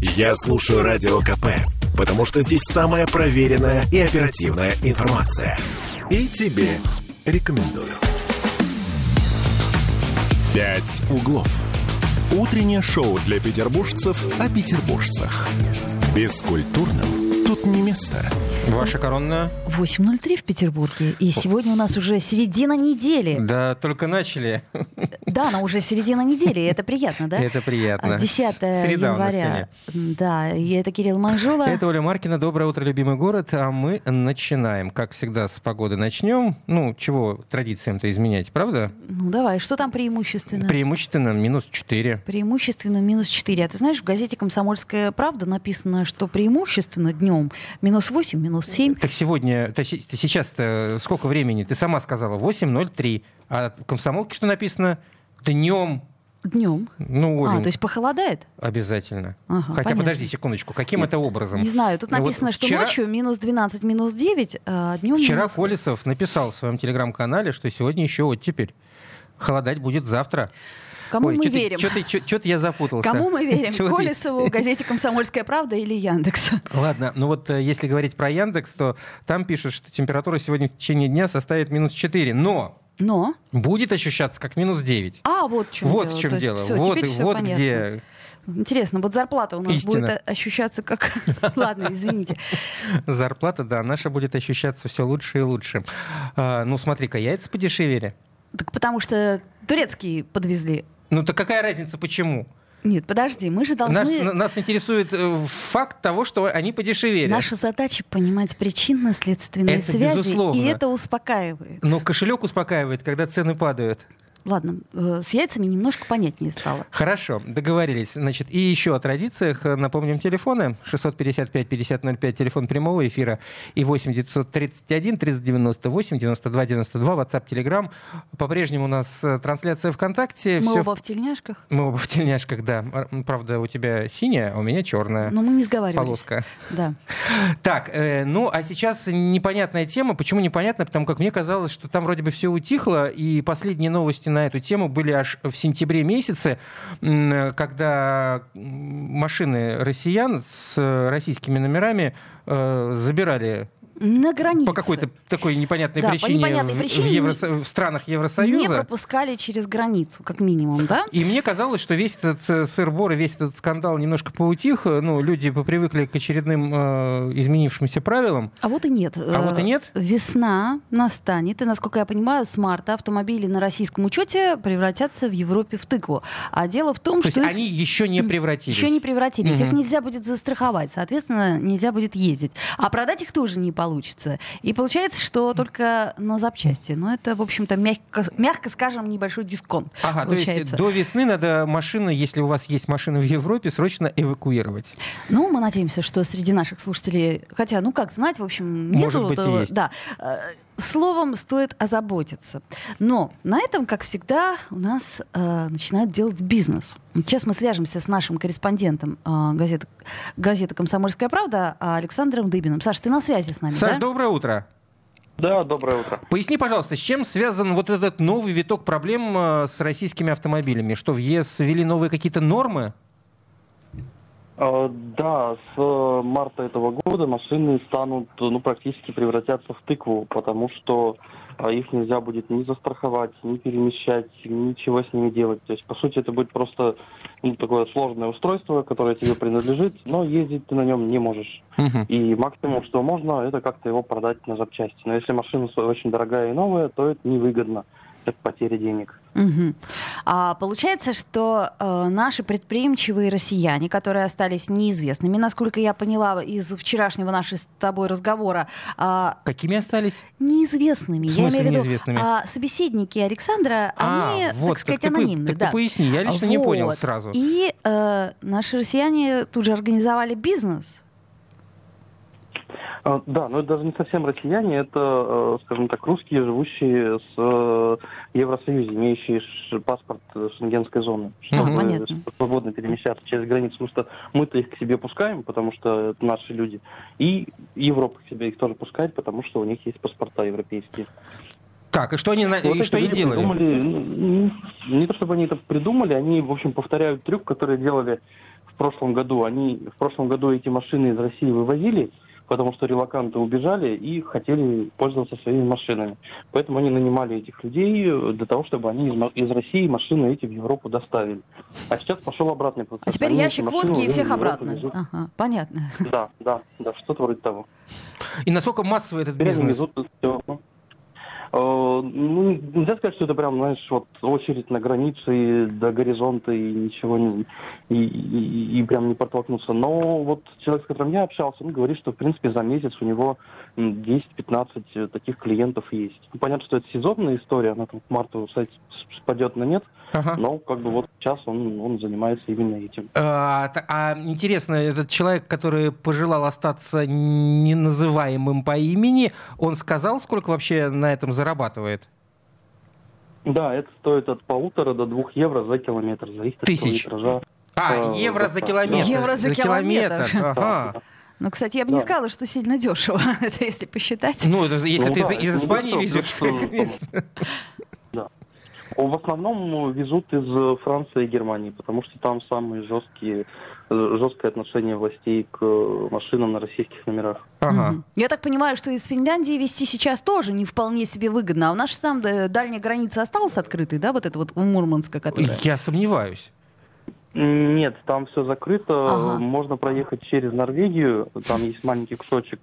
Я слушаю Радио КП, потому что здесь самая проверенная и оперативная информация. И тебе рекомендую. «Пять углов». Утреннее шоу для петербуржцев о петербуржцах. Бескультурным тут не место. Ваша коронная? 8.03 в Петербурге. И сегодня у нас уже середина недели. Да, только начали. Да, но уже середина недели, это приятно, да? Это приятно. 10 Среда у нас января. Да, и это Кирилл Манжула. Это Оля Маркина. Доброе утро, любимый город. А мы начинаем. Как всегда, с погоды начнем. Ну, чего традициям-то изменять, правда? Ну, давай, что там преимущественно? Преимущественно минус 4. Преимущественно минус 4. А ты знаешь, в газете «Комсомольская правда» написано, что преимущественно днем минус 8, минус 7. Так сегодня, си- сейчас сколько времени? Ты сама сказала 8.03. А в комсомолке что написано? Днем. Днем. Ну, Олень, А, то есть похолодает? обязательно. Ага, Хотя понятно. подожди секундочку, каким это образом? Не знаю, тут Ну, вот написано, что вчера- ночью минус 12, минус 9, а днем Вчера минус... Колесов написал в своем телеграм-канале, что сегодня еще вот теперь. Холодать будет завтра. Кому мы чё верим? чё-то я запутался. Кому мы верим? Колесову, газете «Комсомольская правда» или Яндексу? Ладно, ну вот э, если говорить про Яндекс, то там пишут, что температура сегодня в течение дня составит минус 4, но Но... будет ощущаться как минус 9. А, вот в чем вот дело. в чем То дело. всё, вот всё вот понятно. где Интересно, вот зарплата у нас Истина. будет ощущаться как... Ладно, извините. зарплата, да, наша будет ощущаться все лучше и лучше. А, ну смотри-ка, яйца подешевели. Так потому что турецкие подвезли. Ну так какая разница, почему? Нет, подожди, мы же Нас, должны... нас интересует э, факт того, что они подешевели. Наша задача понимать причинно-следственные Это связи, безусловно. и это успокаивает. Но кошелек успокаивает, когда цены падают. Ладно, э, с яйцами немножко понятнее стало. Хорошо, договорились. Значит, и еще о традициях. Напомним телефоны. 655-5005, телефон прямого эфира. И 8 931 398 92 92, WhatsApp, Telegram. По-прежнему у нас э, трансляция ВКонтакте. Мы Всё оба в тельняшках, Мы оба в тельняшках, да. Правда, у тебя синяя, а у меня черная но мы не сговаривались. полоска. Да. Так, э, ну а сейчас непонятная тема. Почему непонятно? Потому как мне казалось, что там вроде бы все утихло, и последние новости на эту тему были аж в сентябре месяце, когда машины россиян с э, российскими номерами э, забирали На границе. по какой-то такой непонятной Да, по причине, непонятной в- причине в, Евросо- в странах Не Евросоюза. пропускали через границу, как минимум, да? И мне казалось, что весь этот э, сыр-бор и весь этот скандал немножко поутих. Э, Ну, люди попривыкли к очередным э, изменившимся правилам. А вот и нет. А вот и Э, нет? Весна настанет, и, насколько я понимаю, с марта автомобили на российском учете превратятся в Европе в тыкву. А дело в том, То что есть их они еще не превратились. еще не превратились. Их Мгм. нельзя будет застраховать, соответственно, нельзя будет ездить. А продать их тоже не получится. И получается, что только на запчасти. Но это, в общем-то, мягко, мягко скажем, небольшой дисконт. Ага, то получается. есть до весны надо машины, если у вас есть машины в Европе, срочно эвакуировать. Ну, мы надеемся, что среди наших слушателей, хотя, ну как знать, в общем, Может нету, быть, и то- есть. да. Словом, стоит озаботиться. Но на этом, как всегда, у нас э, начинают делать бизнес. Сейчас мы свяжемся с нашим корреспондентом э, газеты, газеты «Комсомольская правда» Александром Дыбиным. Саш, ты на связи с нами, Саш, да? доброе утро. Да, доброе утро. Поясни, пожалуйста, с чем связан вот этот новый виток проблем э, с российскими автомобилями? Что в ЕС ввели новые какие-то нормы? Э, Да, с э, марта этого года машины станут, ну, практически превратятся в тыкву, потому что э, их нельзя будет ни застраховать, ни перемещать, ничего с ними делать. То есть, по сути, это будет просто ну, такое сложное устройство, которое тебе принадлежит, но ездить ты на нем не можешь. Мгм. И максимум, что можно, это как-то его продать на запчасти. Но если машина очень дорогая и новая, то это невыгодно. Это потеря денег. Мгм. А получается, что э, наши предприимчивые россияне, которые остались неизвестными, насколько я поняла из вчерашнего нашего с тобой разговора, а, Какими остались? неизвестными. В я смысле имею в виду, неизвестными? а, собеседники Александра, они, а, вот, так сказать, ты, по- анонимны. так да. ты поясни, я лично не понял Вот. сразу. И э, наши россияне тут же организовали бизнес. А, Да, но это даже не совсем россияне, это, э, скажем так, русские, живущие с э, Евросоюзе, имеющие паспорт шенгенской зоны, чтобы понятно. свободно перемещаться через границу, потому что мы-то их к себе пускаем, потому что это наши люди, и Европа к себе их тоже пускает, потому что у них есть паспорта европейские. Так, и что они, Вот и что они делали? придумали, ну, не то чтобы они это придумали, они, в общем, повторяют трюк, который делали в прошлом году, они в прошлом году эти машины из России вывозили, потому что релаканты убежали и хотели пользоваться своими машинами. Поэтому они нанимали этих людей для того, чтобы они из, из России машины эти в Европу доставили. А сейчас пошел обратный процесс. А теперь Они ящик водки и всех обратно. везут. Ага, понятно. Да, да, да, что-то вроде того. И насколько массовый этот бизнес? везут. Э, Ну, нельзя сказать, что это прям, знаешь, вот очередь на границе до горизонта и ничего не и, и- и прям не протолкнуться. Но вот человек, с которым я общался, он говорит, что в принципе за месяц у него м, 10-15 таких клиентов есть. Ну, понятно, что это сезонная история, она там к марту спадет на нет, Ага. но как бы вот сейчас он, он занимается именно этим. А, а интересно, этот человек, который пожелал остаться неназываемым по имени, он сказал, сколько вообще на этом зарабатывает? Да, это стоит от полутора до двух евро за километр, зависит от Тысяч. километража. А, Э, евро за километр. Евро за километр. Ага. Ну, кстати, я бы не Да. сказала, что сильно дешево, это если посчитать. Ну, это если Ну ты да, из, Испании не везешь, дешево, конечно. В основном везут из э, Франции и Германии, потому что там самые жесткие, э, жесткое отношение властей к э, машинам на российских номерах. Ага. Мгм. Я так понимаю, что из Финляндии вести сейчас тоже не вполне себе выгодно. А у нас же там дальняя граница осталась открытой, да, вот это вот у Мурманска, которая... Я сомневаюсь. Нет, там все закрыто. Ага. Можно проехать через Норвегию. Там есть маленький кусочек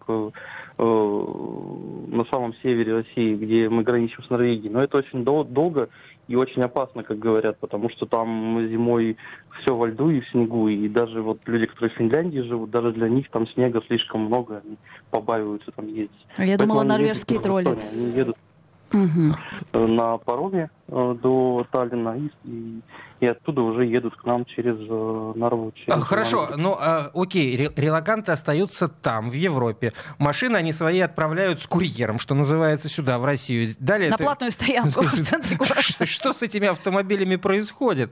на самом севере России, где мы граничим с Норвегией. Но это очень дол- долго и очень опасно, как говорят, потому что там зимой все во льду и в снегу. И даже вот люди, которые в Финляндии живут, даже для них там снега слишком много, они побаиваются там ездить. Я Поэтому думала, норвежские тролли. Они едут Э, на пароме э, до Таллина и, и, и оттуда уже едут к нам через э, Нарву. через А, Хорошо, Лангу. ну а, окей, ре- релаканты остаются там, в Европе. Машины они свои отправляют с курьером, что называется, сюда, в Россию. Далее На это- платную стоянку в центре города. Что с этими автомобилями происходит?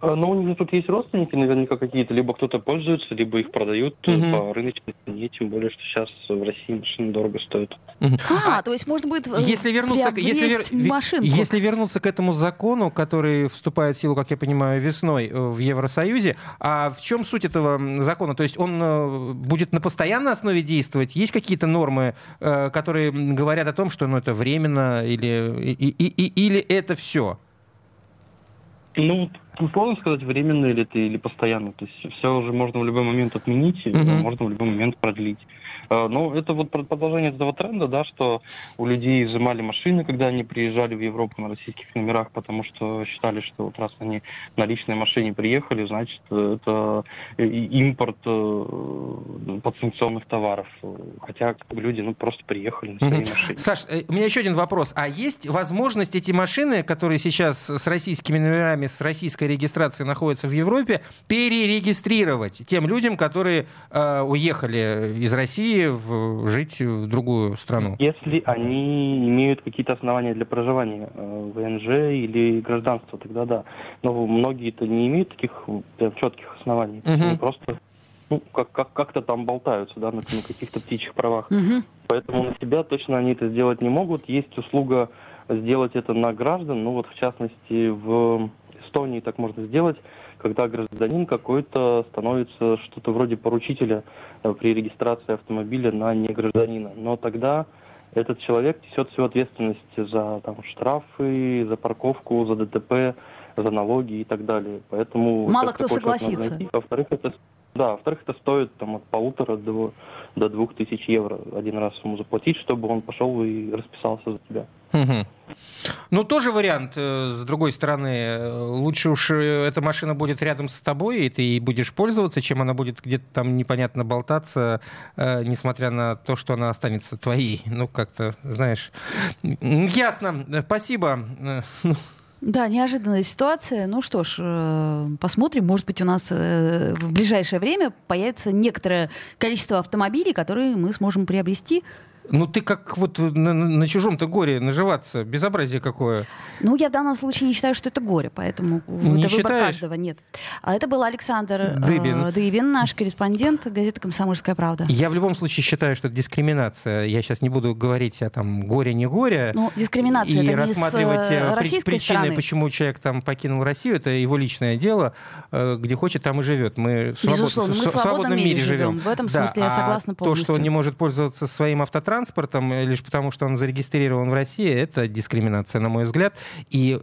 А, Ну, у них тут есть родственники, наверняка какие-то, либо кто-то пользуется, либо их продают Мгм. по рыночной цене, тем более, что сейчас в России машины дорого стоят. А, то есть можно будет э, Если вернуться, к- если, вер- машинку. если вернуться к этому закону, который вступает в силу, как я понимаю, весной э, в Евросоюзе, а в чем суть этого закона? То есть он будет на постоянной основе действовать? Есть какие-то нормы, которые говорят о том, что ну, это временно или, и- и- и- или это все? Ну, сложно сказать, временно или это, или постоянно. То есть все уже можно в любой момент отменить, Мгм. можно в любой момент продлить. А, Ну, это вот про- продолжение этого тренда, да, что у людей изымали машины, когда они приезжали в Европу на российских номерах, потому что считали, что вот раз они на личной машине приехали, значит, это и- импорт э, подсанкционных товаров. Хотя люди ну, просто приехали на своей Мгм. машине. Саш, э, у меня еще один вопрос. А есть возможность эти машины, которые сейчас с российскими номерами, с российской регистрацией находятся в Европе, перерегистрировать тем людям, которые э, уехали из России в- жить в другую страну? Если они имеют какие-то основания для проживания, э, ВНЖ или гражданство, тогда да. Но многие-то не имеют таких э, прям четких оснований. То есть Мгм. Они просто ну, как, как, как-то там болтаются, да, на, на каких-то птичьих правах. Мгм. Поэтому на себя точно они это сделать не могут. Есть услуга сделать это на граждан. Ну вот в частности в Эстонии так можно сделать, когда гражданин какой-то становится что-то вроде поручителя э, при регистрации автомобиля на негражданина. Но тогда этот человек несет всю ответственность за там, штрафы, за парковку, за ДТП, за налоги и так далее. Поэтому Мало кто согласится. Во-вторых, это да, во-вторых, это стоит там, от полутора до, до двух тысяч евро один раз ему заплатить, чтобы он пошел и расписался за тебя. Ну, тоже вариант. э, С другой стороны, э, лучше уж э, эта машина будет рядом с тобой, и ты ей будешь пользоваться, чем она будет где-то там непонятно болтаться, э, несмотря на то, что она останется твоей. Ну, как-то, знаешь. Ясно. Спасибо. Ну, Да, неожиданная ситуация. Ну что ж, посмотрим. Может быть, у нас в ближайшее время появится некоторое количество автомобилей, которые мы сможем приобрести Ну ты как вот на, на чужом-то горе наживаться, безобразие какое. Ну, я в данном случае не считаю, что это горе, поэтому не это считаешь? выбор каждого. Нет. А это был Александр Дыбин. э, Дыбин, наш корреспондент газеты «Комсомольская правда». Я в любом случае считаю, что это дискриминация. Я сейчас не буду говорить о там горе не горе. Ну, дискриминация и это не с рассматривать э, э, причины, стороны. почему человек там покинул Россию, это его личное дело, э, где хочет, там и живет. Мы свобод- Безусловно, мы в свободном мире живем. В этом Да, смысле я а согласна То, что он полностью. не может пользоваться своим автотранспортом э, лишь потому, что он зарегистрирован в России, это дискриминация, на мой взгляд. И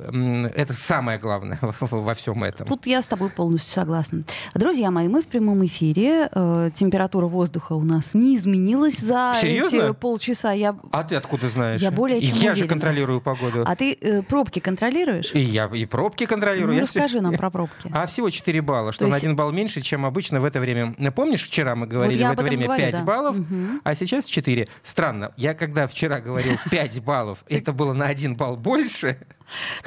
это самое главное во всем этом. Тут я с тобой полностью согласна. Друзья мои, мы в прямом эфире. Э, температура воздуха у нас не изменилась за Серьезно? эти полчаса. Я... А ты откуда знаешь? Я более чем Я же уверена. контролирую погоду. А ты э, пробки контролируешь? И я и пробки контролирую. Ну, я расскажи нам про пробки. А всего 4 балла, что То на есть- один балл меньше, чем обычно в это время. Помнишь, вчера мы говорили, я в это время говорю, 5 да. баллов, Мгм. а сейчас 4. Странно. Я когда вчера говорил 5 баллов, это было на один балл больше.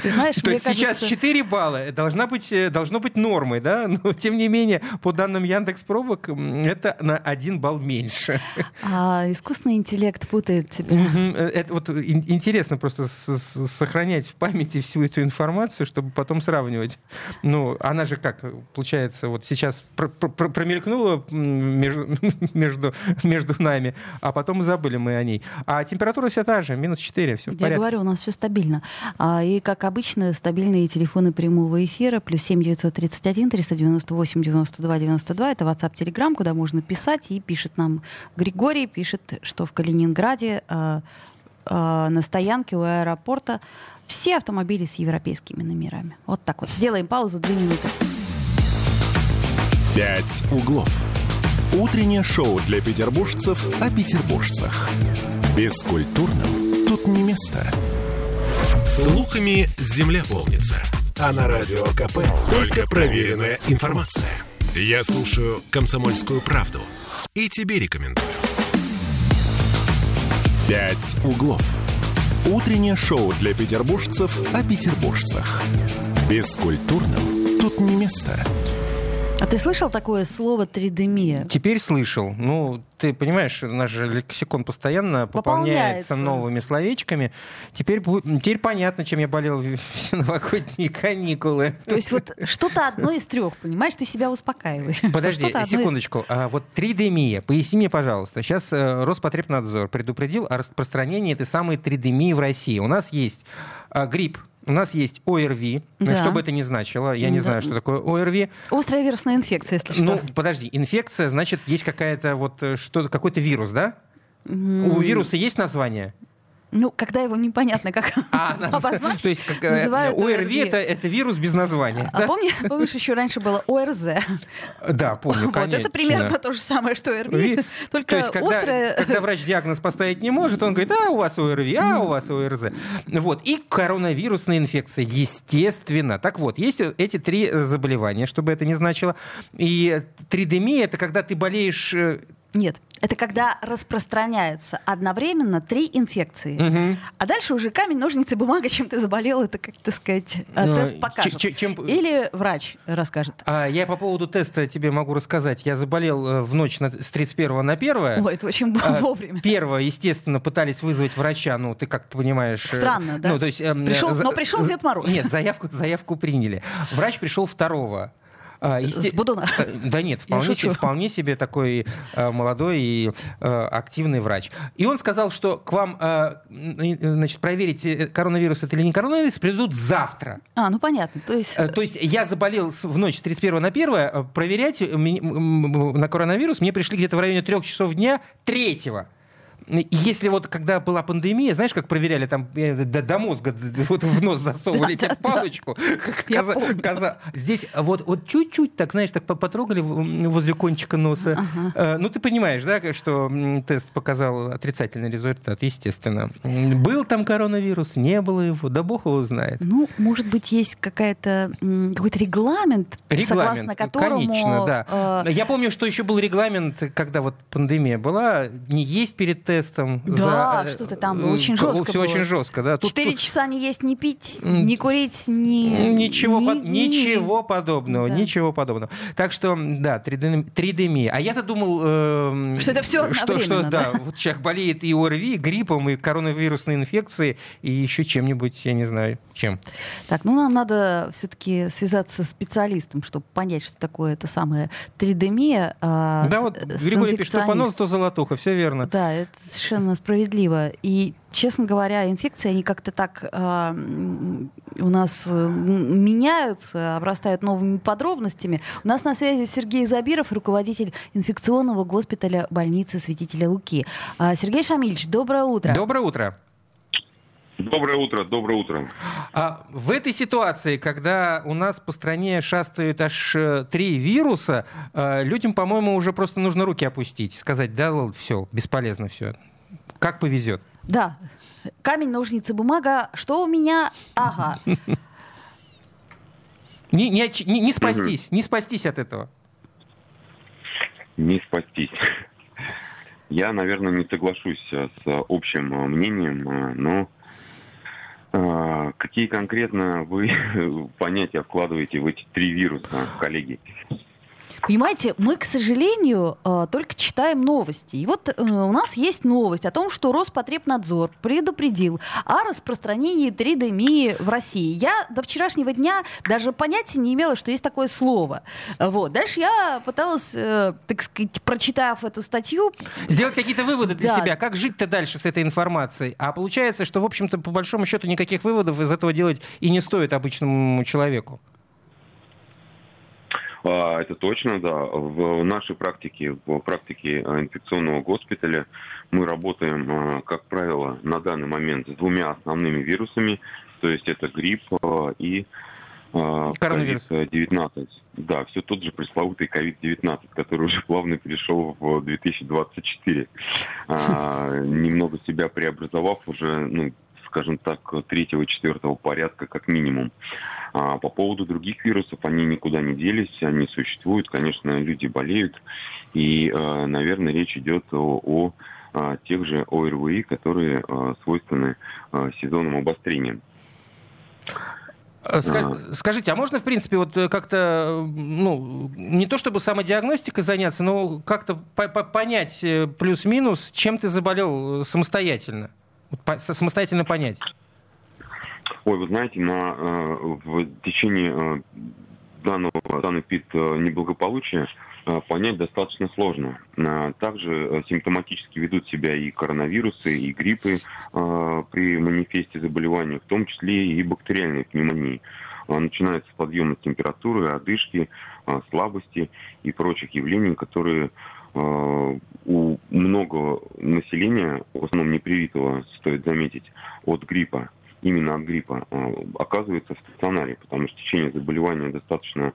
Ты знаешь, То есть сейчас кажется, 4 балла должна быть, э, должно быть нормой, да? Но тем не менее, по данным Яндекс Пробок, это на один балл меньше. а, искусственный интеллект путает тебя. Э, Это вот ин- интересно просто сохранять в памяти всю эту информацию, чтобы потом сравнивать. Ну, она же как, получается, вот сейчас пр- пр- пр- промелькнула между, между, между нами, а потом забыли мы о ней. А температура вся та же, минус 4, все в Я порядке. говорю, у нас все стабильно. А, и, как обычно, стабильные телефоны прямого эфира. Плюс 7 931 398 92 92. Это WhatsApp, Telegram, куда можно писать. И пишет нам Григорий, пишет, что в Калининграде а, а, на стоянке у аэропорта все автомобили с европейскими номерами. Вот так вот. Сделаем паузу, две минуты. «Пять углов». Утреннее шоу для петербуржцев о петербуржцах. Бескультурным тут не место. Слухами земля полнится. А на радио КП только проверенная информация. Я слушаю «Комсомольскую правду» и тебе рекомендую. «Пять углов». Утреннее шоу для петербуржцев о петербуржцах. Бескультурным тут не место. А ты слышал такое слово тридемия? Теперь слышал. Ну, ты понимаешь, наш лексикон постоянно пополняется, Пополняется. новыми словечками. Теперь, теперь понятно, чем я болел все новогодние каникулы. То есть вот что-то одно из трех, понимаешь, ты себя успокаиваешь. Подожди, одно из- секундочку. А вот тридемия, поясни мне, пожалуйста. Сейчас э, Роспотребнадзор предупредил о распространении этой самой тридемии в России. У нас есть а, грипп, у нас есть ОРВИ, Да. что бы это ни значило, я не Да. знаю, что такое ОРВИ. Острая вирусная инфекция, если Ну, что. подожди, инфекция, значит, есть какая-то вот э, что какой-то вирус, да? У вируса есть название? Ну, когда его непонятно как А, обозначить, То есть как, э, называют ОРВИ ОРВИ. это, это вирус без названия. А помни- помнишь, еще раньше было ОРЗ? Да, помню, Вот это примерно то же самое, что ОРВИ, Ви- только То есть, когда, острое... когда врач диагноз поставить не может, он говорит, а у вас ОРВИ, а у вас ОРЗ. Вот. И коронавирусная инфекция, естественно. Так вот, есть эти три э, заболевания, чтобы это не значило. И тридемия — это когда ты болеешь... Нет, это когда распространяется одновременно три инфекции. мгм. А дальше уже камень, ножницы, бумага, чем ты заболел, это, как так сказать, э, Ну, тест покажет. ч- чем- Или врач расскажет. А я по поводу теста тебе могу рассказать. Я заболел э, в ночь на- с 31 на 1. Ой, это очень А, вовремя. Первого, естественно, пытались вызвать врача, ну, ты как понимаешь... э, Странно, да? Ну, то есть, эм, Пришел- за- но пришел Дед Мороз. Нет, заявку, заявку приняли. Врач пришел второго. А, есте- С Будуна. Э, Да нет, вполне, себе, вполне себе такой э, молодой и э, активный врач. И он сказал, что к вам э, э, значит, проверить, э, коронавирус это или не коронавирус, придут завтра. А, ну понятно. То есть Э, То есть я заболел в ночь с 31 на 1, э, проверять на коронавирус мне пришли где-то в районе 3 часов дня 3 и Если вот когда была пандемия, знаешь, как проверяли там э, до, до мозга, вот в нос засовывали тебе палочку. Здесь вот, вот чуть-чуть, так знаешь, так по- потрогали возле кончика носа. Э, Ну ты понимаешь, да, что тест показал отрицательный результат, естественно. Был там коронавирус, не было его, да бог его знает. Ну, может быть, есть какая-то, какой-то регламент, согласно которому... конечно, да. э, Я помню, что еще был регламент, когда вот пандемия была, не есть перед тестом, тестом. Да, за, что-то там очень жестко Все было. очень жестко, да. Тут, Четыре тут часа не есть, не пить, не курить, не... Ничего, ни- по- ни- ничего подобного, Да. ничего подобного. Так что, да, тридеми- тридемия. А я-то думал, эм, Что это всё что, что одновременно, да, вот человек болеет и ОРВИ, и гриппом, и коронавирусной инфекцией, и еще чем-нибудь, я не знаю, чем. Так, ну нам надо все-таки связаться с специалистом, чтобы понять, что такое это самое тридемия. а, да, с- вот Григорий пишет, что понос, то золотуха, все верно. Да, это совершенно справедливо. И, честно говоря, инфекции, они как-то так м, у нас э, меняются, обрастают новыми подробностями. У нас на связи Сергей Забиров, руководитель инфекционного госпиталя больницы Святителя Луки. А, Сергей Шамильевич, доброе утро. Доброе утро. Доброе утро, доброе утро. А в этой ситуации, когда у нас по стране шастают аж э, три вируса, э, людям, по-моему, уже просто нужно руки опустить, сказать, да, все, бесполезно все. Как повезет. Да. Камень, ножницы, бумага. Что у меня? Ага. Не, не, не- не спастись, не спастись от этого. Не спастись. Я, наверное, не соглашусь э, с общим мнением, но какие конкретно вы понятия вкладываете в эти три вируса, коллеги? Понимаете, мы, к сожалению, э, только читаем новости. И вот э, у нас есть новость о том, что Роспотребнадзор предупредил о распространении тридемии в России. Я до вчерашнего дня даже понятия не имела, что есть такое слово. Вот. Дальше я пыталась, э, так сказать, прочитав эту статью, Сделать какие-то выводы для Да. себя. Как жить-то дальше с этой информацией? А получается, что, в общем-то, по большому счету, никаких выводов из этого делать и не стоит обычному человеку. А, Это точно, да. В нашей практике, в практике э, инфекционного госпиталя мы работаем, э, как правило, на данный момент с двумя основными вирусами, то есть это грипп и Коронавирус. COVID-19. Да, все тот же пресловутый COVID-19, который уже плавно перешел в 2024. А, Немного себя преобразовав уже, ну, скажем так, третьего, четвертого порядка как минимум. А по поводу других вирусов, они никуда не делись, они существуют, конечно, люди болеют, и, э, наверное, речь идет о, о, а, тех же ОРВИ, которые э, свойственны э, сезонным обострениям. Ска- Скажите, а можно, в принципе, вот как-то, ну, не то чтобы самодиагностикой заняться, но как-то по- по- понять плюс-минус, чем ты заболел самостоятельно? Самостоятельно понять. Ой, вы знаете, на, э, в течение э, данного, данный вид э, неблагополучия понять достаточно сложно. Также симптоматически ведут себя и коронавирусы, и гриппы при манифесте заболевания, в том числе и бактериальные пневмонии. Начинается с подъема температуры, одышки, слабости и прочих явлений, которые у многого населения, в основном непривитого, стоит заметить, от гриппа, именно от гриппа, э, оказывается в стационаре, потому что течение заболевания достаточно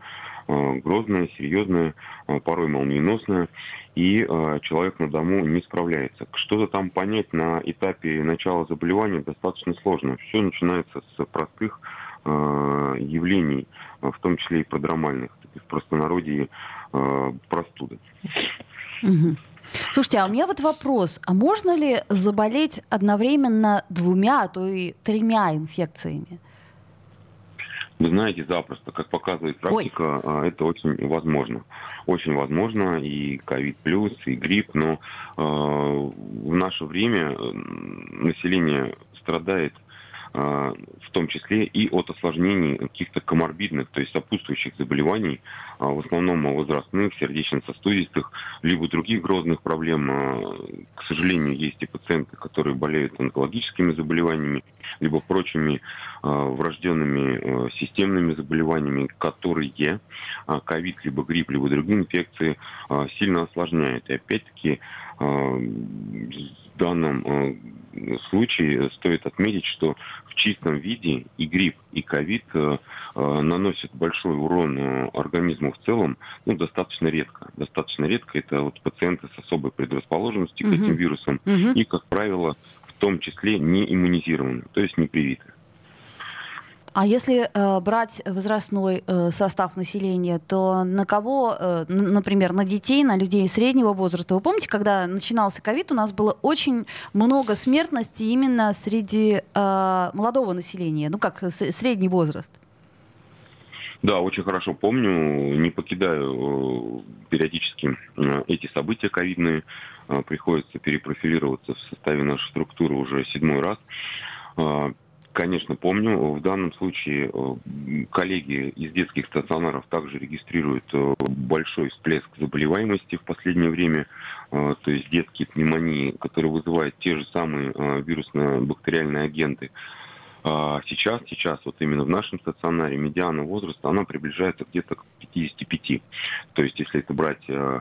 э, грозное, серьезное, э, порой молниеносное, и человек на дому не справляется. Что-то там понять на этапе начала заболевания достаточно сложно. Все начинается с простых явлений, в том числе и продромальных, в простонародье простуды. Мгм. Слушайте, а у меня вот вопрос. А можно ли заболеть одновременно двумя, а то и тремя инфекциями? Вы знаете, запросто, как показывает практика, а, это очень возможно. Очень возможно и ковид плюс, и грипп, но э, в наше время население страдает в том числе и от осложнений каких-то коморбидных, то есть сопутствующих заболеваний, а, в основном возрастных, сердечно-сосудистых, либо других грозных проблем. А, К сожалению, есть и пациенты, которые болеют онкологическими заболеваниями, либо прочими а, врожденными а, системными заболеваниями, которые а, ковид, либо грипп, либо другие инфекции а, сильно осложняют. И опять-таки а, данном а, случае стоит отметить, что в чистом виде и грипп, и ковид э, э, наносят большой урон э, организму в целом, ну, достаточно редко. Достаточно редко это вот пациенты с особой предрасположенностью к этим вирусам Мгм. и, как правило, в том числе не иммунизированы, то есть не привиты. А если э, брать возрастной э, состав населения, то на кого, э, например, на детей, на людей среднего возраста? Вы помните, когда начинался ковид, у нас было очень много смертности именно среди э, молодого населения, ну как средний возраст? Да, очень хорошо помню, не покидаю э, периодически э, эти события ковидные, э, приходится перепрофилироваться в составе нашей структуры уже седьмой раз. Конечно, помню. В данном случае коллеги из детских стационаров также регистрируют большой всплеск заболеваемости в последнее время, то есть детские пневмонии, которые вызывают те же самые вирусно-бактериальные агенты. А сейчас, сейчас вот именно в нашем стационаре медиана возраста, она приближается где-то к 55. То есть если это брать э,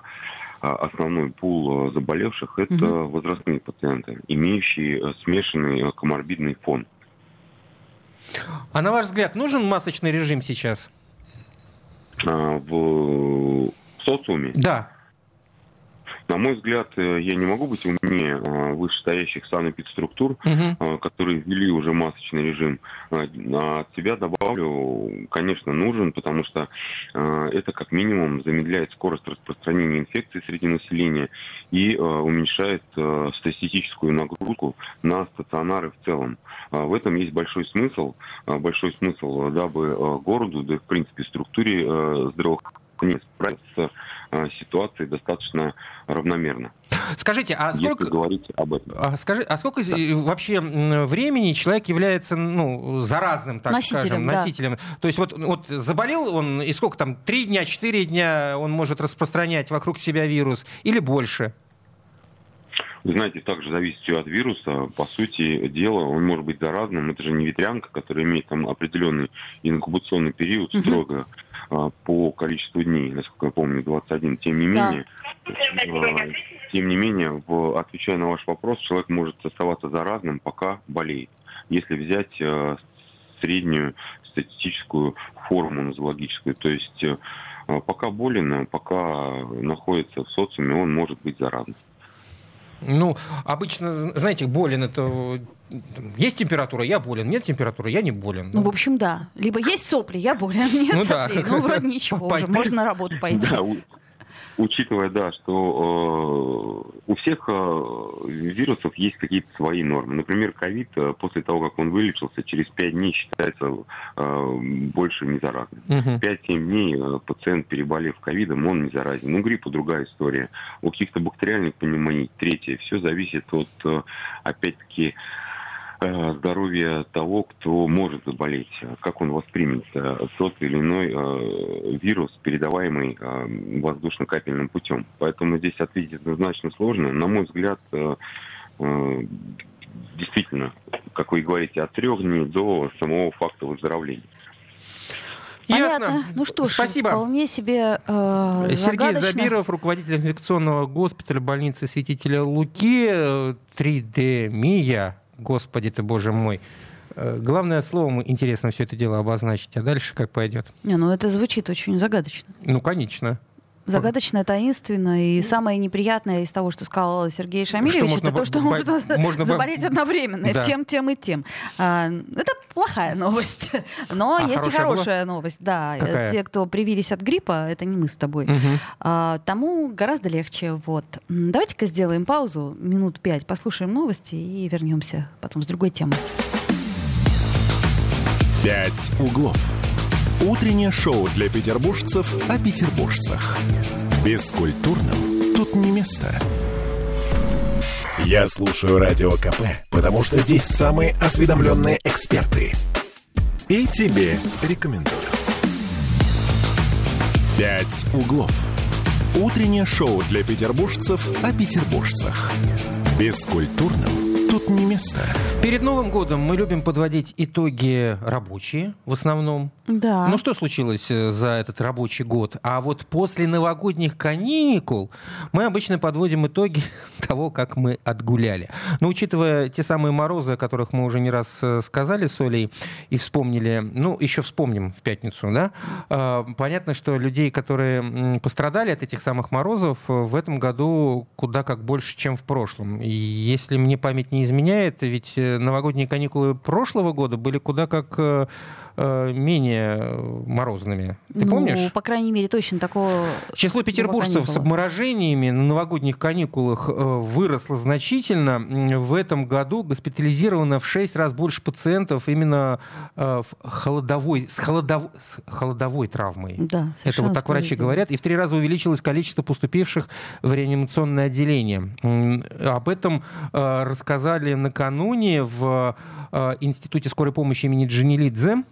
а, основной пул э, заболевших, это угу. возрастные пациенты, имеющие э, смешанный коморбидный фон. А на ваш взгляд, нужен масочный режим сейчас? А, в социуме? Да. На мой взгляд, э, я не могу быть умнее э, вышестоящих санэпидструктур, угу. которые ввели уже масочный режим. От себя добавлю, конечно, нужен, потому что это как минимум замедляет скорость распространения инфекции среди населения и уменьшает статистическую нагрузку на стационары в целом. В этом есть большой смысл, большой смысл, дабы городу, да и в принципе структуре здравоохранения справиться с ситуацией достаточно равномерно. Скажите, а сколько... Если говорить об этом. А, скажи, а сколько да. вообще времени человек является ну, заразным, так носителем, скажем, носителем? Да. То есть вот, вот заболел он, и сколько там, три дня, четыре дня он может распространять вокруг себя вирус или больше? Вы знаете, также зависит все от вируса. По сути дела, он может быть заразным. Это же не ветрянка, которая имеет там определенный инкубационный период угу. строго по количеству дней, насколько я помню, 21. Тем не менее, да. тем не менее, в, отвечая на ваш вопрос, человек может оставаться заразным, пока болеет. Если взять э, среднюю статистическую форму нозологическую, то есть э, пока болен, пока находится в социуме, он может быть заразным. Ну, обычно, знаете, болен это... Есть температура, я болен. Нет температуры, я не болен. Ну, в общем, да. Либо есть сопли, я болен. Нет ну, соплей. Да. Ну, вроде ничего уже. Можно на работу пойти. Да, учитывая, да, что э, у всех э, вирусов есть какие-то свои нормы. Например, ковид э, после того, как он вылечился, через 5 дней считается э, больше не заразным. Угу. 5-7 дней э, пациент, переболев ковидом, он не заразен. Ну, гриппу другая история. У каких-то бактериальных пневмоний третье. Все зависит от, э, опять-таки, Э, здоровья того, кто может заболеть, как он воспримет э, тот или иной э, вирус, передаваемый воздушно-капельным путем. Поэтому здесь ответить однозначно сложно. На мой взгляд, действительно, как вы говорите, от трех дней до самого факта выздоровления. Понятно. Ясно. Ну что ж, Спасибо. вполне себе э, Сергей загадочно. Забиров, руководитель инфекционного госпиталя больницы святителя Луки, 3D МИЯ Господи ты, боже мой. Э, главное словом интересно все это дело обозначить, а дальше как пойдет. Не, ну это звучит очень загадочно. Ну, конечно. Загадочно, таинственно. И самое неприятное из того, что сказал Сергей Шамилевич, это то, что можно, можно заболеть одновременно да. тем, тем и тем. А, это плохая новость. Но а есть и хорошая была? новость. Да, Какая? те, кто привились от гриппа, это не мы с тобой. Угу. А, тому гораздо легче. Вот. Давайте-ка сделаем паузу, минут пять, послушаем новости и вернемся потом с другой темой. «Пять углов». Утреннее шоу для петербуржцев о петербуржцах. Бескультурным тут не место. Я слушаю Радио КП, потому что здесь самые осведомленные эксперты. И тебе рекомендую. «Пять углов». Утреннее шоу для петербуржцев о петербуржцах. Бескультурным не место. Перед Новым годом мы любим подводить итоги рабочие в основном. Да. Ну что случилось э, за этот рабочий год? А вот после новогодних каникул мы обычно подводим итоги того, как мы отгуляли. Но учитывая те самые морозы, о которых мы уже не раз э, сказали с Олей и вспомнили, ну еще вспомним в пятницу, да, а, понятно, что людей, которые пострадали от этих самых морозов, э, в этом году куда как больше, чем в прошлом. И если мне память не изменяет, меняет, ведь новогодние каникулы прошлого года были куда как Э, менее морозными. Ты ну, помнишь? по крайней мере, точно такого... Число петербуржцев с обморожениями на новогодних каникулах э, выросло значительно. В этом году госпитализировано в 6 раз больше пациентов именно э, в холодовой, с, холодов, с холодовой травмой. Да, Это вот так врачи говорят. И в три раза увеличилось количество поступивших в реанимационное отделение. Об этом рассказали накануне в Институте скорой помощи имени Джанилидзе.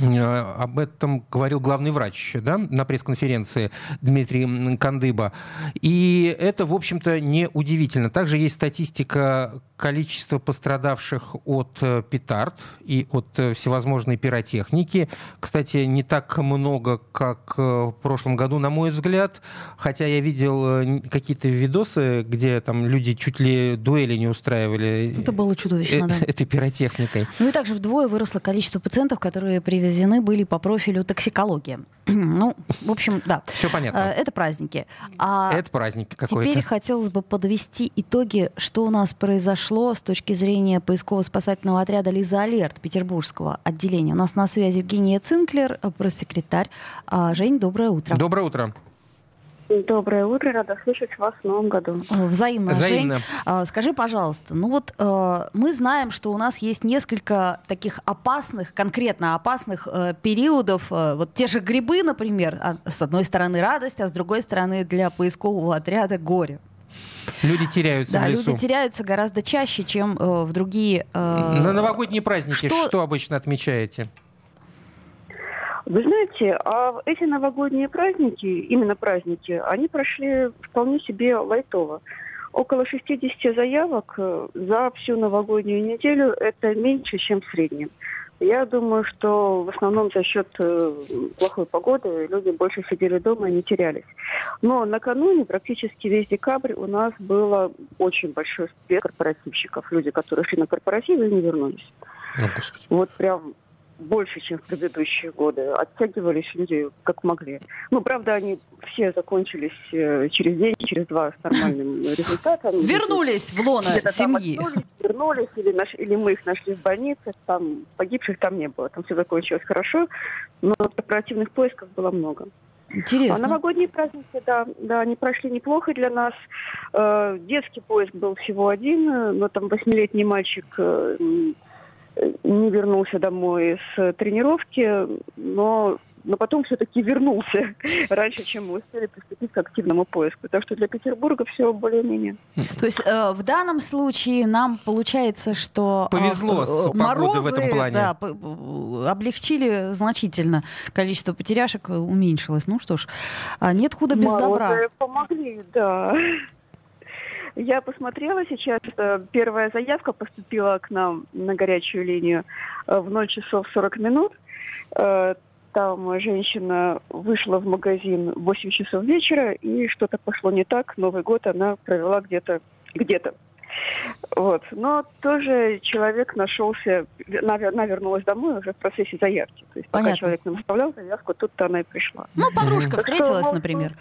Э, об этом говорил главный врач да, на пресс-конференции Дмитрий Кандыба. И это, в общем-то, не удивительно. Также есть статистика количества пострадавших от э, петард и от э, всевозможной пиротехники. Кстати, не так много, как в прошлом году, на мой взгляд. Хотя я видел какие-то видосы, где там люди чуть ли дуэли не устраивали. Это было чудовищно, да. Этой пиротехникой. Ну и также вдвое выросло количество пациентов, которые привезли привезены были по профилю токсикология. ну, в общем, да. Все понятно. Э, это праздники. А это праздник какой-то. Теперь хотелось бы подвести итоги, что у нас произошло с точки зрения поисково-спасательного отряда «Лиза Алерт» Петербургского отделения. У нас на связи Евгения Цинклер, пресс-секретарь. А, Жень, доброе утро. Доброе утро. Доброе утро, рада слышать вас в новом году. Взаимно, Взаимно. Жень. А, скажи, пожалуйста, ну вот э, мы знаем, что у нас есть несколько таких опасных, конкретно опасных э, периодов. Э, вот те же грибы, например, а, с одной стороны радость, а с другой стороны для поискового отряда горе. Люди теряются да, в лесу. люди теряются гораздо чаще, чем э, в другие... Э, На новогодние праздники что... что обычно отмечаете? Вы знаете, а эти новогодние праздники, именно праздники, они прошли вполне себе лайтово. Около 60 заявок э, за всю новогоднюю неделю – это меньше, чем в среднем. Я думаю, что в основном за счет э, плохой погоды люди больше сидели дома и не терялись. Но накануне практически весь декабрь у нас было очень большой спектр корпоративщиков. Люди, которые шли на корпоративы и не вернулись. О, вот прям больше, чем в предыдущие годы. Оттягивались люди как могли. Ну, правда, они все закончились э, через день, через два с нормальным результатом. Вернулись в лоно семьи. Вернулись, или, наш, или мы их нашли в больнице. Там погибших там не было. Там все закончилось хорошо, но оперативных поисков было много. Интересно. А новогодние праздники, да, да, они прошли неплохо для нас. Э, детский поиск был всего один, но там восьмилетний мальчик э, не вернулся домой с тренировки, но но потом все-таки вернулся раньше, чем мы успели приступить к активному поиску. Так что для Петербурга все более-менее. То есть э, в данном случае нам получается, что э, повезло э, с морозы в этом плане. Да, облегчили значительно количество потеряшек, уменьшилось. Ну что ж, а нет худа без Морозы добра. помогли, да. Я посмотрела сейчас, э, первая заявка поступила к нам на горячую линию э, в 0 часов 40 минут. Э, там женщина вышла в магазин в 8 часов вечера, и что-то пошло не так. Новый год она провела где-то где-то. Вот. Но тоже человек нашелся, она вернулась домой уже в процессе заявки. То есть Понятно. пока человек нам оставлял заявку, тут-то она и пришла. Ну, подружка так встретилась, что, например.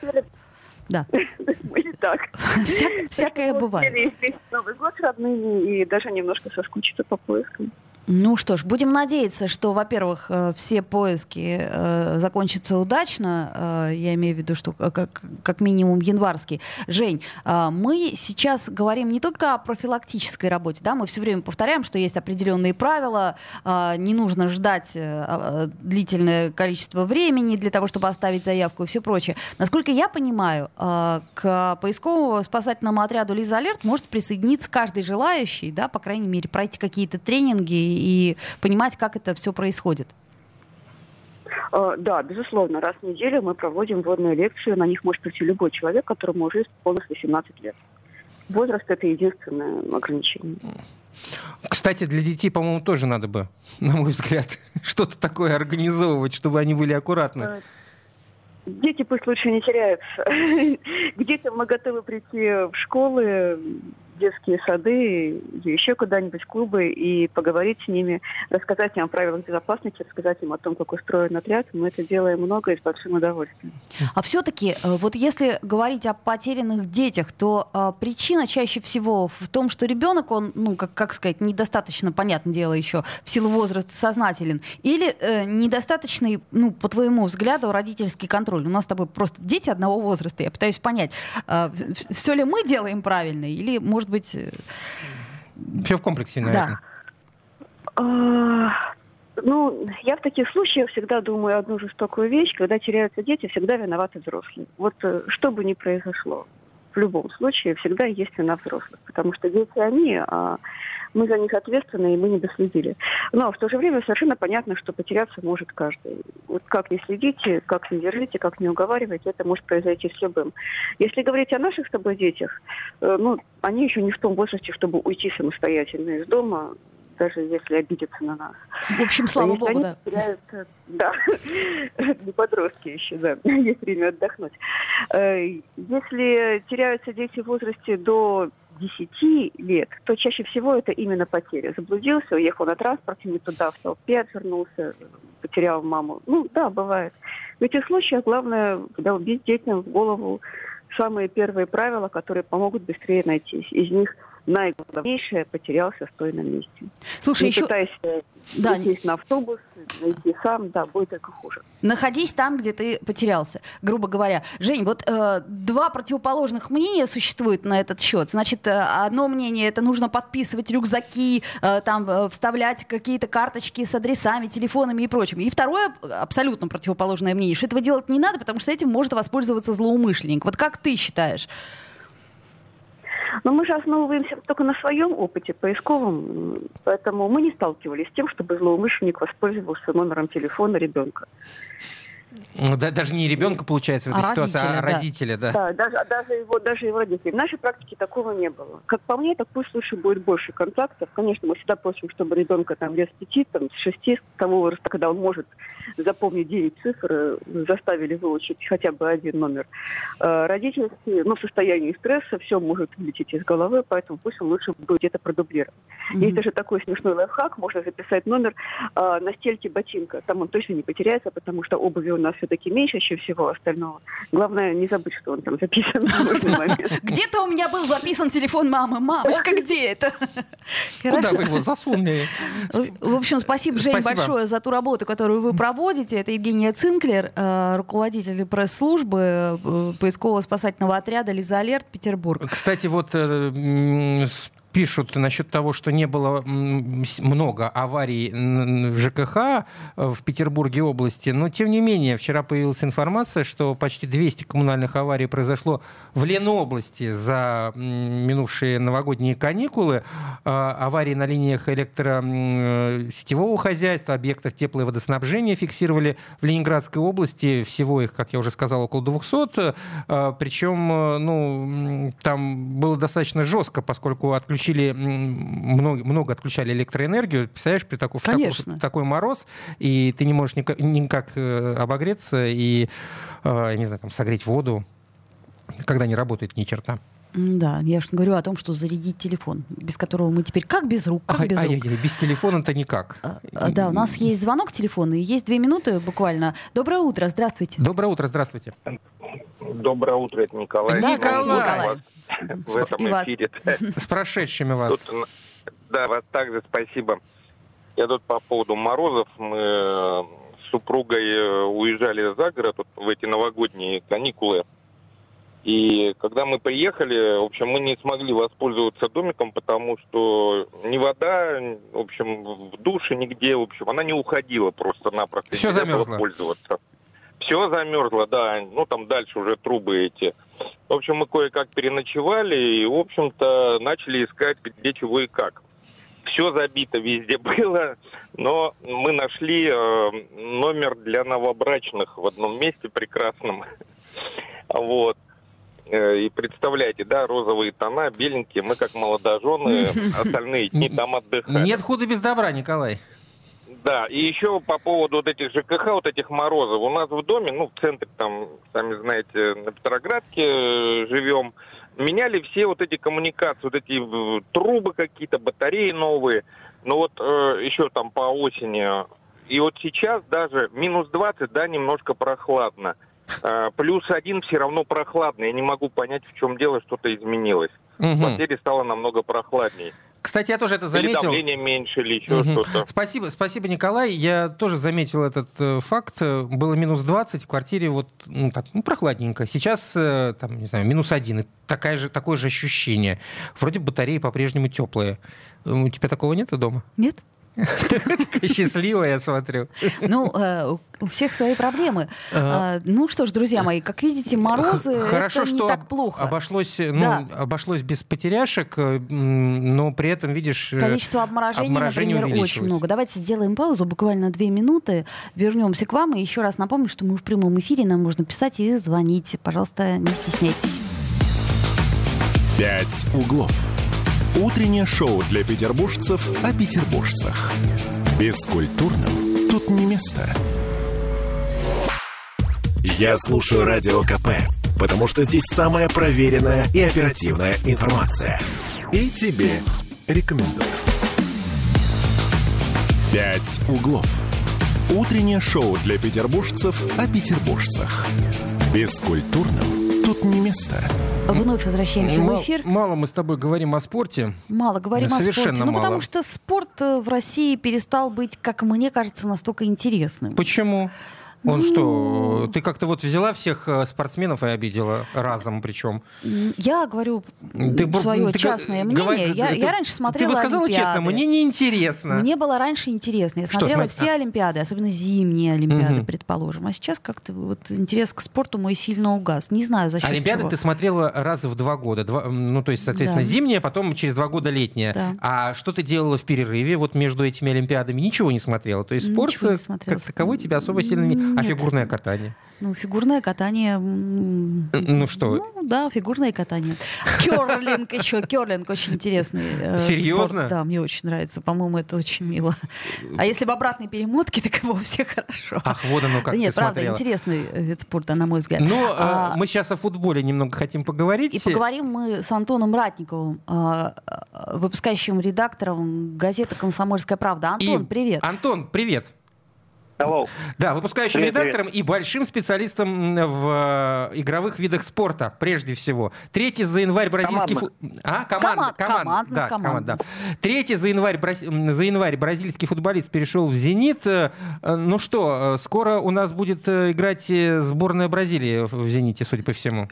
Да. Были так. Всякое бывает. Новый год с родными и даже немножко соскучиться по поискам. Ну что ж, будем надеяться, что, во-первых, э, все поиски э, закончатся удачно. Э, я имею в виду, что как, как минимум январский. Жень, э, мы сейчас говорим не только о профилактической работе, да, мы все время повторяем, что есть определенные правила, э, не нужно ждать э, длительное количество времени для того, чтобы оставить заявку и все прочее. Насколько я понимаю, к поисковому спасательному отряду Лиза Алерт может присоединиться каждый желающий, да, по крайней мере, пройти какие-то тренинги и понимать, как это все происходит? Э, да, безусловно, раз в неделю мы проводим вводную лекцию. На них может прийти любой человек, которому уже исполнилось 18 лет. Возраст – это единственное ограничение. Кстати, для детей, по-моему, тоже надо бы, на мой взгляд, что-то такое организовывать, чтобы они были аккуратны. Дети пусть лучше не теряются. К детям мы готовы прийти в школы детские сады еще куда-нибудь, клубы, и поговорить с ними, рассказать им о правилах безопасности, рассказать им о том, как устроен отряд. Мы это делаем много и с большим удовольствием. А все-таки, э, вот если говорить о потерянных детях, то э, причина чаще всего в том, что ребенок, он, ну, как, как сказать, недостаточно, понятное дело, еще в силу возраста сознателен, или э, недостаточный, ну, по твоему взгляду, родительский контроль. У нас с тобой просто дети одного возраста. Я пытаюсь понять, э, все ли мы делаем правильно, или, может быть... Э, все в комплексе, наверное. Да. А, ну, я в таких случаях всегда думаю одну жестокую вещь. Когда теряются дети, всегда виноваты взрослые. Вот э, что бы ни произошло, в любом случае всегда есть вина взрослых. Потому что дети они, а мы за них ответственны, и мы не доследили. Но в то же время совершенно понятно, что потеряться может каждый. Вот как не следите, как не держите, как не уговариваете, это может произойти с любым. Если говорить о наших с тобой детях, э, ну, они еще не в том возрасте, чтобы уйти самостоятельно из дома даже если обидятся на нас. В общем, слава богу, они да. Теряют, да, не подростки еще, да, есть время отдохнуть. Э, если теряются дети в возрасте до 10 лет, то чаще всего это именно потеря. Заблудился, уехал на транспорте не туда, в толпе отвернулся, потерял маму. Ну, да, бывает. В этих случаях главное, когда детям в голову самые первые правила, которые помогут быстрее найтись. Из них – наиглавнейшее потерялся стоя на месте. Слушай, Не еще... пытайся да. сесть на автобус, найти сам, да, будет только хуже. Находись там, где ты потерялся, грубо говоря. Жень, вот э, два противоположных мнения существуют на этот счет. Значит, э, одно мнение это нужно подписывать рюкзаки, э, там э, вставлять какие-то карточки с адресами, телефонами и прочим. И второе абсолютно противоположное мнение, что этого делать не надо, потому что этим может воспользоваться злоумышленник. Вот как ты считаешь? Но мы же основываемся только на своем опыте поисковом, поэтому мы не сталкивались с тем, чтобы злоумышленник воспользовался номером телефона ребенка. Ну, да, даже не ребенка, получается, в этой а ситуации, родителя, а родителя, да. Да, даже, даже, его, даже его родителей. В нашей практике такого не было. Как по мне, так пусть лучше будет больше контактов. Конечно, мы всегда просим, чтобы ребенка там лет с пяти, там, с шести, с того возраста, когда он может запомнить 9 цифр, э, заставили выучить хотя бы один номер. Э, родительский, ну, в состоянии стресса все может вылететь из головы, поэтому пусть он лучше будет где-то продублировать. Mm-hmm. Есть даже такой смешной лайфхак, можно записать номер э, на стельке ботинка. Там он точно не потеряется, потому что обуви у нас все-таки меньше, чем всего остального. Главное, не забыть, что он там записан в нужный момент. Где-то у меня был записан телефон мамы. Мамочка, где это? Куда вы его засунули? В общем, спасибо, Жень, большое за ту работу, которую вы проводите. Это Евгения Цинклер, э, руководитель пресс-службы э, поисково-спасательного отряда «Лиза Алерт» Петербург. Кстати, вот э, пишут насчет того, что не было много аварий в ЖКХ э, в Петербурге области, но тем не менее вчера появилась информация, что почти 200 коммунальных аварий произошло в Ленобласти за минувшие новогодние каникулы. А, аварии на линиях электросетевого хозяйства, объектов тепло- и водоснабжения фиксировали в Ленинградской области. Всего их, как я уже сказал, около 200. А, Причем э, ну, там было достаточно жестко, поскольку отключили отключили, много, много отключали электроэнергию. Представляешь, при такой, такой, такой мороз, и ты не можешь никак, никак э, обогреться и, э, не знаю, там, согреть воду, когда не работает ни черта. Да, я же говорю о том, что зарядить телефон, без которого мы теперь как без рук, как а, без а, рук. без телефона-то никак. А, а, да, у нас есть звонок телефона, и есть две минуты буквально. Доброе утро, здравствуйте. Доброе утро, здравствуйте. Доброе утро, это Николай. Да, Николай. Николай в этом эфире. С прошедшими вас. Тут, да, вас также спасибо. Я тут по поводу морозов. Мы э, с супругой э, уезжали за город вот, в эти новогодние каникулы. И когда мы приехали, в общем, мы не смогли воспользоваться домиком, потому что ни вода, в общем, в душе нигде, в общем, она не уходила просто-напросто. Все замерзло. Пользоваться. Все замерзло, да. Ну, там дальше уже трубы эти в общем, мы кое-как переночевали и, в общем-то, начали искать, где чего и как. Все забито везде было, но мы нашли э, номер для новобрачных в одном месте прекрасном. Вот. Э, и представляете, да, розовые тона, беленькие, мы как молодожены, остальные дни там отдыхали. Нет худа без добра, Николай. Да, и еще по поводу вот этих ЖКХ, вот этих морозов. У нас в доме, ну, в центре там, сами знаете, на Петроградке э, живем, меняли все вот эти коммуникации, вот эти э, трубы какие-то, батареи новые. Ну вот э, еще там по осени. И вот сейчас даже минус 20, да, немножко прохладно. Э, плюс один все равно прохладно. Я не могу понять, в чем дело, что-то изменилось. Мгм. В квартире стало намного прохладнее. Кстати, я тоже это Или заметил. давление меньше, или еще Мгм. что-то. Спасибо, спасибо, Николай. Я тоже заметил этот э, факт. Э, Было минус 20, в квартире вот ну, так, ну, прохладненько. Сейчас, э, там, не знаю, минус 1. И такая же, такое же ощущение. Вроде батареи по-прежнему теплые. У тебя такого нет дома? Нет? Такая счастливая, я смотрю. Ну, э, у- всех свои проблемы. А, Ну что ж, друзья мои, как видите, морозы это не так плохо. Обошлось, ну, обошлось без потеряшек, э, но при этом, видишь... э, Количество обморожений, например, очень увеличилось. много. Давайте сделаем паузу, буквально две минуты. Вернемся к вам. И еще раз напомню, что мы в прямом эфире. Нам можно писать и звонить. Пожалуйста, не стесняйтесь. «Пять углов». Утреннее шоу для петербуржцев о петербуржцах. Бескультурным тут не место. Я слушаю Радио КП, потому что здесь самая проверенная и оперативная информация. И тебе рекомендую. «Пять углов». Утреннее шоу для петербуржцев о петербуржцах. Бескультурным тут не место. Вновь возвращаемся в Мал- эфир. Мало мы с тобой говорим о спорте. Мало говорим о Совершенно спорте. Ну, потому мало. что спорт э, в России перестал быть, как мне кажется, настолько интересным. Почему? Он Ну- что, ты как-то вот взяла всех э, спортсменов и обидела разом причем? Я говорю Ты свое ты частное мнение. говори- я, ты- я раньше смотрела Ты бы сказала Олимпиады. честно, мне неинтересно. Мне было раньше интересно. Я Что, смотрела смотри- все Олимпиады, особенно зимние Олимпиады, Мгм. предположим. А сейчас как-то вот интерес к спорту мой сильно угас. Не знаю, за счет Олимпиады чего. ты смотрела раз в два года. Два- ну, то есть, соответственно, Да. зимняя, потом через два года летняя. Да. А что ты делала в перерыве вот между этими Олимпиадами? Ничего не смотрела. То есть спорт не э, как таковой тебя особо сильно не... А фигурное катание? Ну, фигурное катание... м, Ну что? Ну, да, фигурное катание. Керлинг еще. Керлинг очень интересный. э, Серьезно? спорт. Да, мне очень нравится. По-моему, это очень мило. А если в обратной перемотке, так и вовсе хорошо. Ах, вот оно как Да нет, правда, смотрела. интересный э, вид спорта, на мой взгляд. Ну, э, А, мы сейчас о футболе немного хотим поговорить. И поговорим мы с Антоном Ратниковым, э, э, выпускающим редактором газеты «Комсомольская правда». Антон, И- привет. Антон, привет. Hello. Да, выпускающим Привет, редактором и большим специалистом в э, игровых видах спорта, прежде всего. Третий за январь бразильский... фу- А, команда, Команд- команда, командных, да, командных. команда. Третий за январь, браз- за январь бразильский футболист перешел в «Зенит». Э, э, Ну что, э, скоро у нас будет э, играть э, сборная Бразилии в «Зените», судя по всему.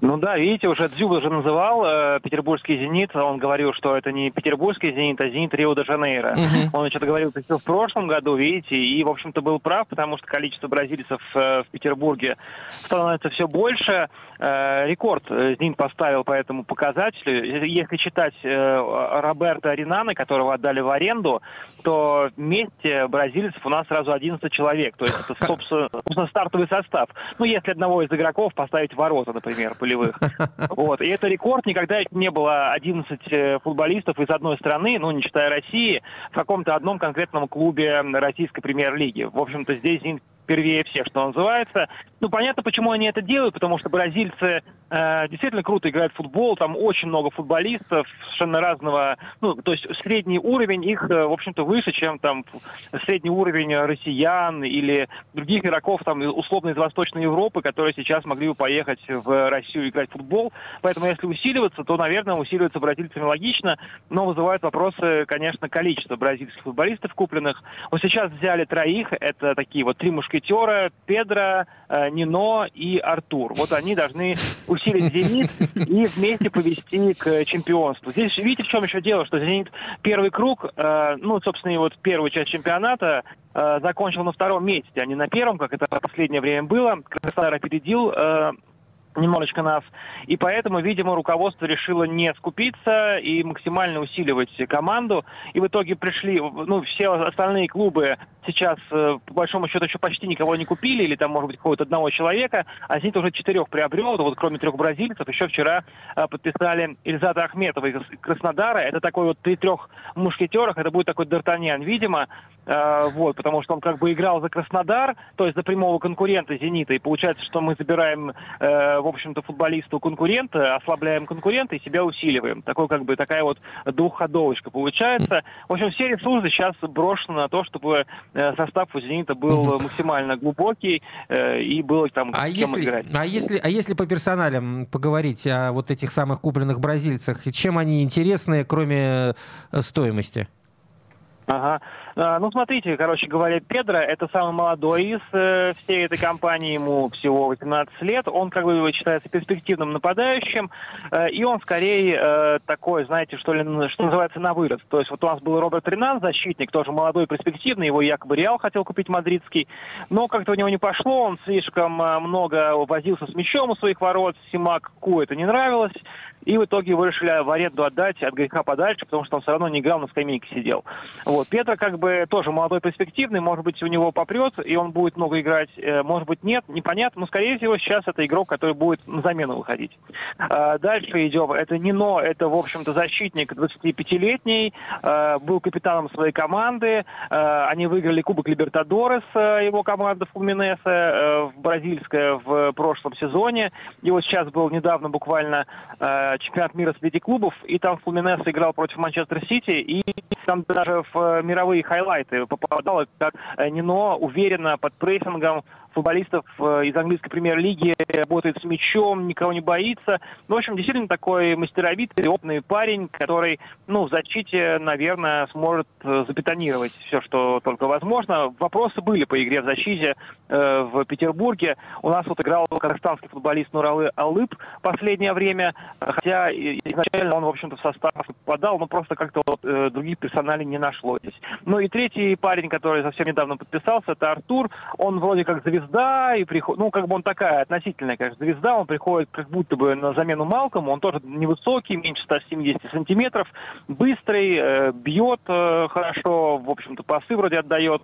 Ну да, видите, уже Дзюба уже называл э, петербургский «Зенит». Он говорил, что это не петербургский «Зенит», а «Зенит Рио-де-Жанейро». Мгм. Он что-то говорил еще в прошлом году, видите, и, в общем-то, был прав, потому что количество бразильцев э, в Петербурге становится все больше. Э, рекорд э, «Зенит» поставил по этому показателю. Если читать э, Роберто Ринана, которого отдали в аренду, то вместе бразильцев у нас сразу 11 человек. То есть это, собственно, стартовый состав. Ну, если одного из игроков поставить ворота, например, полевых. Вот. И это рекорд. Никогда не было 11 э, футболистов из одной страны, ну, не считая России, в каком-то одном конкретном клубе российской премьер-лиги. В общем-то, здесь «Зенит» впервые всех, что называется. Ну, понятно, почему они это делают, потому что бразильцы э, действительно круто играют в футбол, там очень много футболистов совершенно разного, ну, то есть средний уровень их, э, в общем-то, выше, чем там средний уровень россиян или других игроков, там, условно, из Восточной Европы, которые сейчас могли бы поехать в Россию играть в футбол. Поэтому, если усиливаться, то, наверное, усиливаться бразильцами логично, но вызывают вопросы, конечно, количество бразильских футболистов купленных. Вот сейчас взяли троих, это такие вот три мушкетера, Педро, э, Нино и Артур. Вот они должны усилить «Зенит» и вместе повести к чемпионству. Здесь видите, в чем еще дело, что «Зенит» первый круг, э, ну, собственно, и вот первую часть чемпионата э, закончил на втором месте, а не на первом, как это в последнее время было. Краснодар опередил э, немножечко нас. И поэтому, видимо, руководство решило не скупиться и максимально усиливать команду. И в итоге пришли, ну, все остальные клубы сейчас, э, по большому счету, еще почти никого не купили, или там, может быть, какого-то одного человека, а «Зенит» уже четырех приобрел, вот кроме трех бразильцев, еще вчера э, подписали Ильзата Ахметова из Краснодара. Это такой вот при трех мушкетерах, это будет такой Д'Артаньян, видимо. э, вот, потому что он как бы играл за Краснодар, то есть за прямого конкурента «Зенита», и получается, что мы забираем, в общем-то, футболиста у конкурента, ослабляем конкурента и себя усиливаем. Такой как бы такая вот двухходовочка получается. В общем, все ресурсы сейчас брошены на то, чтобы состав у «Зенита» был максимально глубокий э, и было там а если, играть. А если, а если по персоналям поговорить о вот этих самых купленных бразильцах, чем они интересны, кроме э, стоимости? Ага. А, ну, смотрите, короче говоря, Педро – это самый молодой из э, всей этой компании, ему всего 18 лет. Он, как бы, считается перспективным нападающим, э, и он скорее э, такой, знаете, что ли, что называется, на вырос. То есть вот у нас был Роберт Ренан, защитник, тоже молодой, перспективный, его якобы Реал хотел купить мадридский, но как-то у него не пошло, он слишком много возился с мячом у своих ворот, Симак Ку это не нравилось, и в итоге его решили в аренду отдать от греха подальше, потому что он все равно не играл, на скамейке сидел. Вот. Петра как бы тоже молодой, перспективный, может быть, у него попрет, и он будет много играть, э, может быть, нет, непонятно, но, скорее всего, сейчас это игрок, который будет на замену выходить. А, дальше идем. Это Нино, это, в общем-то, защитник 25-летний, э, был капитаном своей команды, э, они выиграли Кубок Либертадорес, его команда Фулминеса, в бразильская в прошлом сезоне, и вот сейчас был недавно буквально чемпионат мира среди клубов, и там Фулминес играл против Манчестер Сити, и там даже в мировые хайлайты попадало, как Нино уверенно под прессингом футболистов э, из английской премьер-лиги, работает с мячом, никого не боится. Ну, в общем, действительно такой мастеровитый, опытный парень, который, ну, в защите, наверное, сможет э, запетонировать все, что только возможно. Вопросы были по игре в защите э, в Петербурге. У нас вот играл казахстанский футболист Нуралы Алып последнее время, хотя изначально он, в общем-то, в состав попадал, но просто как-то вот, э, других персоналей не нашлось. Ну и третий парень, который совсем недавно подписался, это Артур. Он вроде как завис звезда, и приход... ну, как бы он такая относительная, конечно, звезда, он приходит как будто бы на замену Малкому, он тоже невысокий, меньше 170 сантиметров, быстрый, э, бьет э, хорошо, в общем-то, пасы вроде отдает,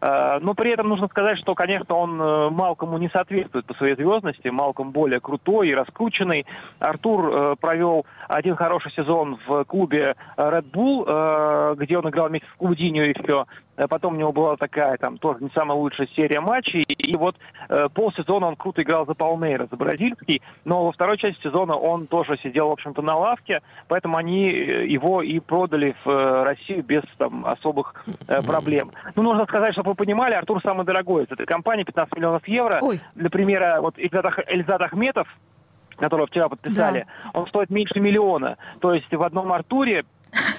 э, но при этом нужно сказать, что, конечно, он э, Малкому не соответствует по своей звездности, Малком более крутой и раскрученный, Артур э, провел один хороший сезон в клубе Red Bull, э, где он играл вместе с Клудиньо и все, потом у него была такая, там, тоже не самая лучшая серия матчей. И вот э, полсезона он круто играл за Палмейра, за бразильский. Но во второй части сезона он тоже сидел, в общем-то, на лавке. Поэтому они э, его и продали в э, Россию без там особых э, проблем. Ну, нужно сказать, чтобы вы понимали, Артур самый дорогой из этой компании, 15 миллионов евро. Ой. Для примера, вот Эльзат Ахметов, которого вчера подписали, да. он стоит меньше миллиона. То есть в одном Артуре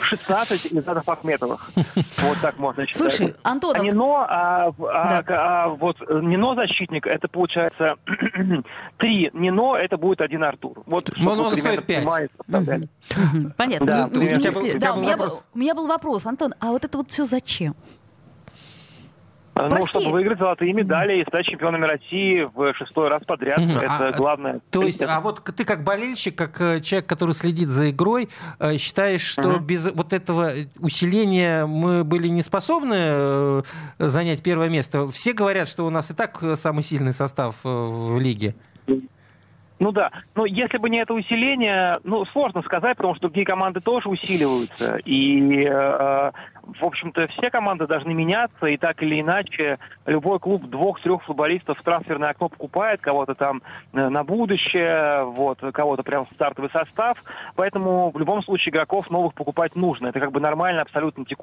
16 Илзадов Ахметовых. Вот так можно считать. Слушай, Антон... А Нино, а, а, да. а, вот Нино защитник, это получается три Нино, это будет один Артур. Вот, он, он стоит пять. Понятно. Да, ну, если, да, у, меня был, у меня был вопрос, Антон, а вот это вот все зачем? Ну, Прости. чтобы выиграть золотые медали и стать чемпионами России в шестой раз подряд. Угу. Это а, главное. То есть, а вот ты как болельщик, как э, человек, который следит за игрой, э, считаешь, что угу. без вот этого усиления мы были не способны э, занять первое место? Все говорят, что у нас и так самый сильный состав в лиге. Ну да, но если бы не это усиление, ну сложно сказать, потому что другие команды тоже усиливаются. И э, в общем-то, все команды должны меняться, и так или иначе любой клуб двух-трех футболистов в трансферное окно покупает, кого-то там э, на будущее, вот, кого-то прям в стартовый состав, поэтому в любом случае игроков новых покупать нужно. Это как бы нормально абсолютно текучка